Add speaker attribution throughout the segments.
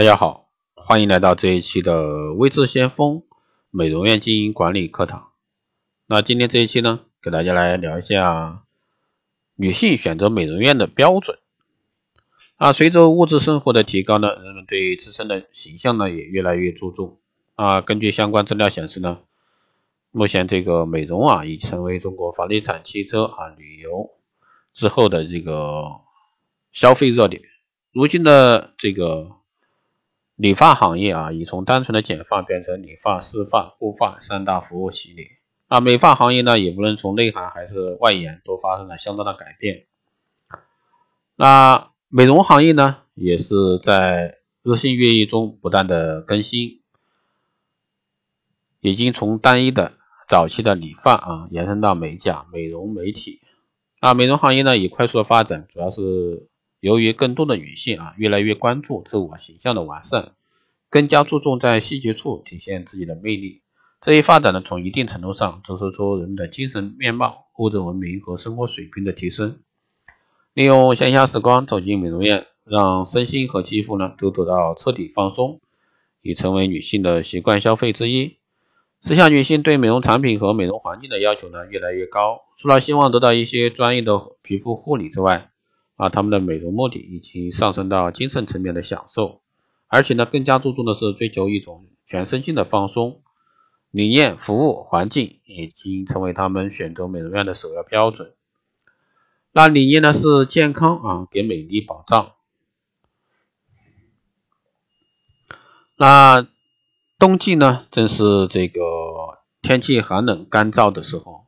Speaker 1: 大家好，欢迎来到这一期的微智先锋美容院经营管理课堂。那今天这一期呢，给大家来聊一下女性选择美容院的标准。啊，随着物质生活的提高呢，人们对自身的形象呢也越来越注重。啊，根据相关资料显示呢，目前这个美容啊已成为中国房地产、汽车啊、旅游之后的这个消费热点。如今的这个理发行业啊，已从单纯的剪发变成理发、湿发、护发三大服务系列。啊，美发行业呢，也无论从内涵还是外延，都发生了相当的改变。那美容行业呢，也是在日新月异中不断的更新，已经从单一的早期的理发啊，延伸到美甲、美容、美体。啊，美容行业呢，也快速的发展，主要是。由于更多的女性啊，越来越关注自我形象的完善，更加注重在细节处体现自己的魅力。这一发展呢，从一定程度上折射出人们的精神面貌、物质文明和生活水平的提升。利用闲暇时光走进美容院，让身心和肌肤呢都得到彻底放松，已成为女性的习惯消费之一。时下女性对美容产品和美容环境的要求呢越来越高，除了希望得到一些专业的皮肤护理之外，啊，他们的美容目的已经上升到精神层面的享受，而且呢，更加注重的是追求一种全身心的放松。理念、服务、环境已经成为他们选择美容院的首要标准。那理念呢是健康啊，给美丽保障。那冬季呢，正是这个天气寒冷干燥的时候，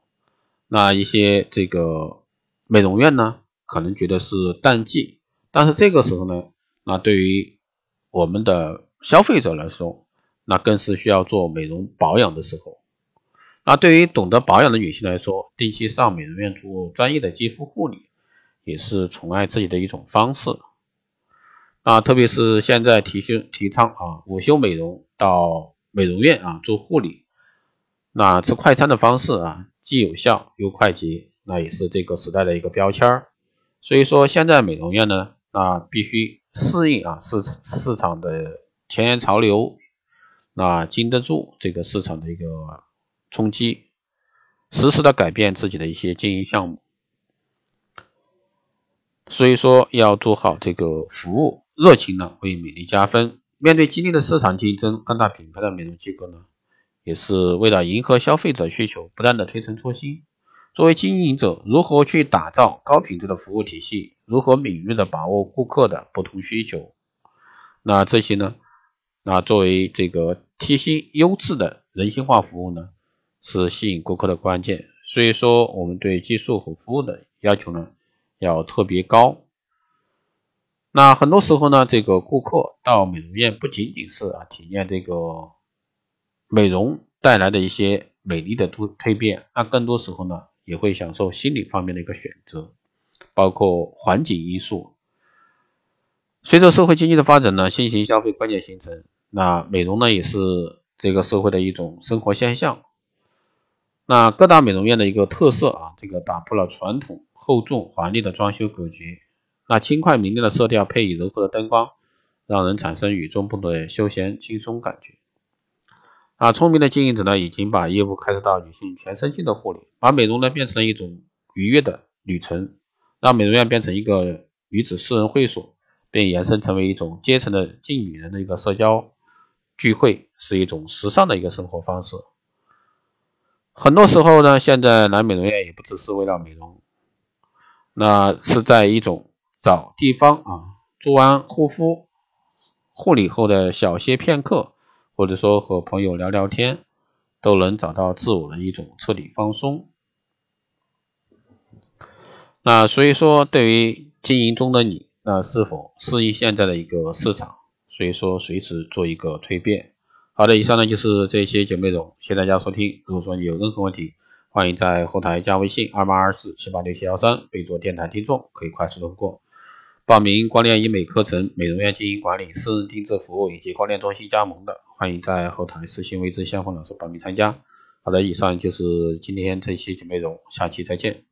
Speaker 1: 那一些这个美容院呢。可能觉得是淡季，但是这个时候呢，那对于我们的消费者来说，那更是需要做美容保养的时候。那对于懂得保养的女性来说，定期上美容院做专业的肌肤护理，也是宠爱自己的一种方式。啊，特别是现在提倡提倡啊午休美容，到美容院啊做护理，那吃快餐的方式啊，既有效又快捷，那也是这个时代的一个标签儿。所以说，现在美容院呢，啊必须适应啊市市场的前沿潮流，那经得住这个市场的一个冲击，实时的改变自己的一些经营项目。所以说，要做好这个服务，热情呢为美丽加分。面对激烈的市场竞争，各大品牌的美容机构呢，也是为了迎合消费者需求，不断的推陈出新。作为经营者，如何去打造高品质的服务体系？如何敏锐的把握顾客的不同需求？那这些呢？那作为这个贴心优质的人性化服务呢，是吸引顾客的关键。所以说，我们对技术和服务的要求呢，要特别高。那很多时候呢，这个顾客到美容院不仅仅是啊体验这个美容带来的一些美丽的突蜕变，那更多时候呢。也会享受心理方面的一个选择，包括环境因素。随着社会经济的发展呢，新型消费观念形成，那美容呢也是这个社会的一种生活现象。那各大美容院的一个特色啊，这个打破了传统厚重华丽的装修格局，那轻快明亮的色调配以柔和的灯光，让人产生与众不同的休闲轻松感觉。啊，聪明的经营者呢，已经把业务开拓到女性全身性的护理，把美容呢变成了一种愉悦的旅程，让美容院变成一个女子私人会所，并延伸成为一种阶层的近女人的一个社交聚会，是一种时尚的一个生活方式。很多时候呢，现在来美容院也不只是为了美容，那是在一种找地方啊，做完护肤护理后的小歇片刻。或者说和朋友聊聊天，都能找到自我的一种彻底放松。那所以说，对于经营中的你，那是否适应现在的一个市场？所以说，随时做一个蜕变。好的，以上呢就是这一期节目内容，谢谢大家收听。如果说你有任何问题，欢迎在后台加微信二八二四七八六七幺三，备注电台听众，可以快速通过。报名光电医美课程、美容院经营管理、私人定制服务以及光电中心加盟的，欢迎在后台私信为之相锋老师报名参加。好的，以上就是今天这期节目内容，下期再见。